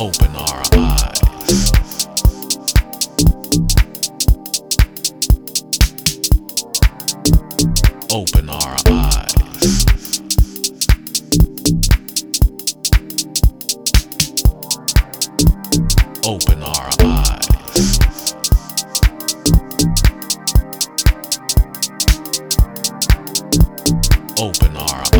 open our eyes. Open our eyes. Open our eyes. Open our eyes.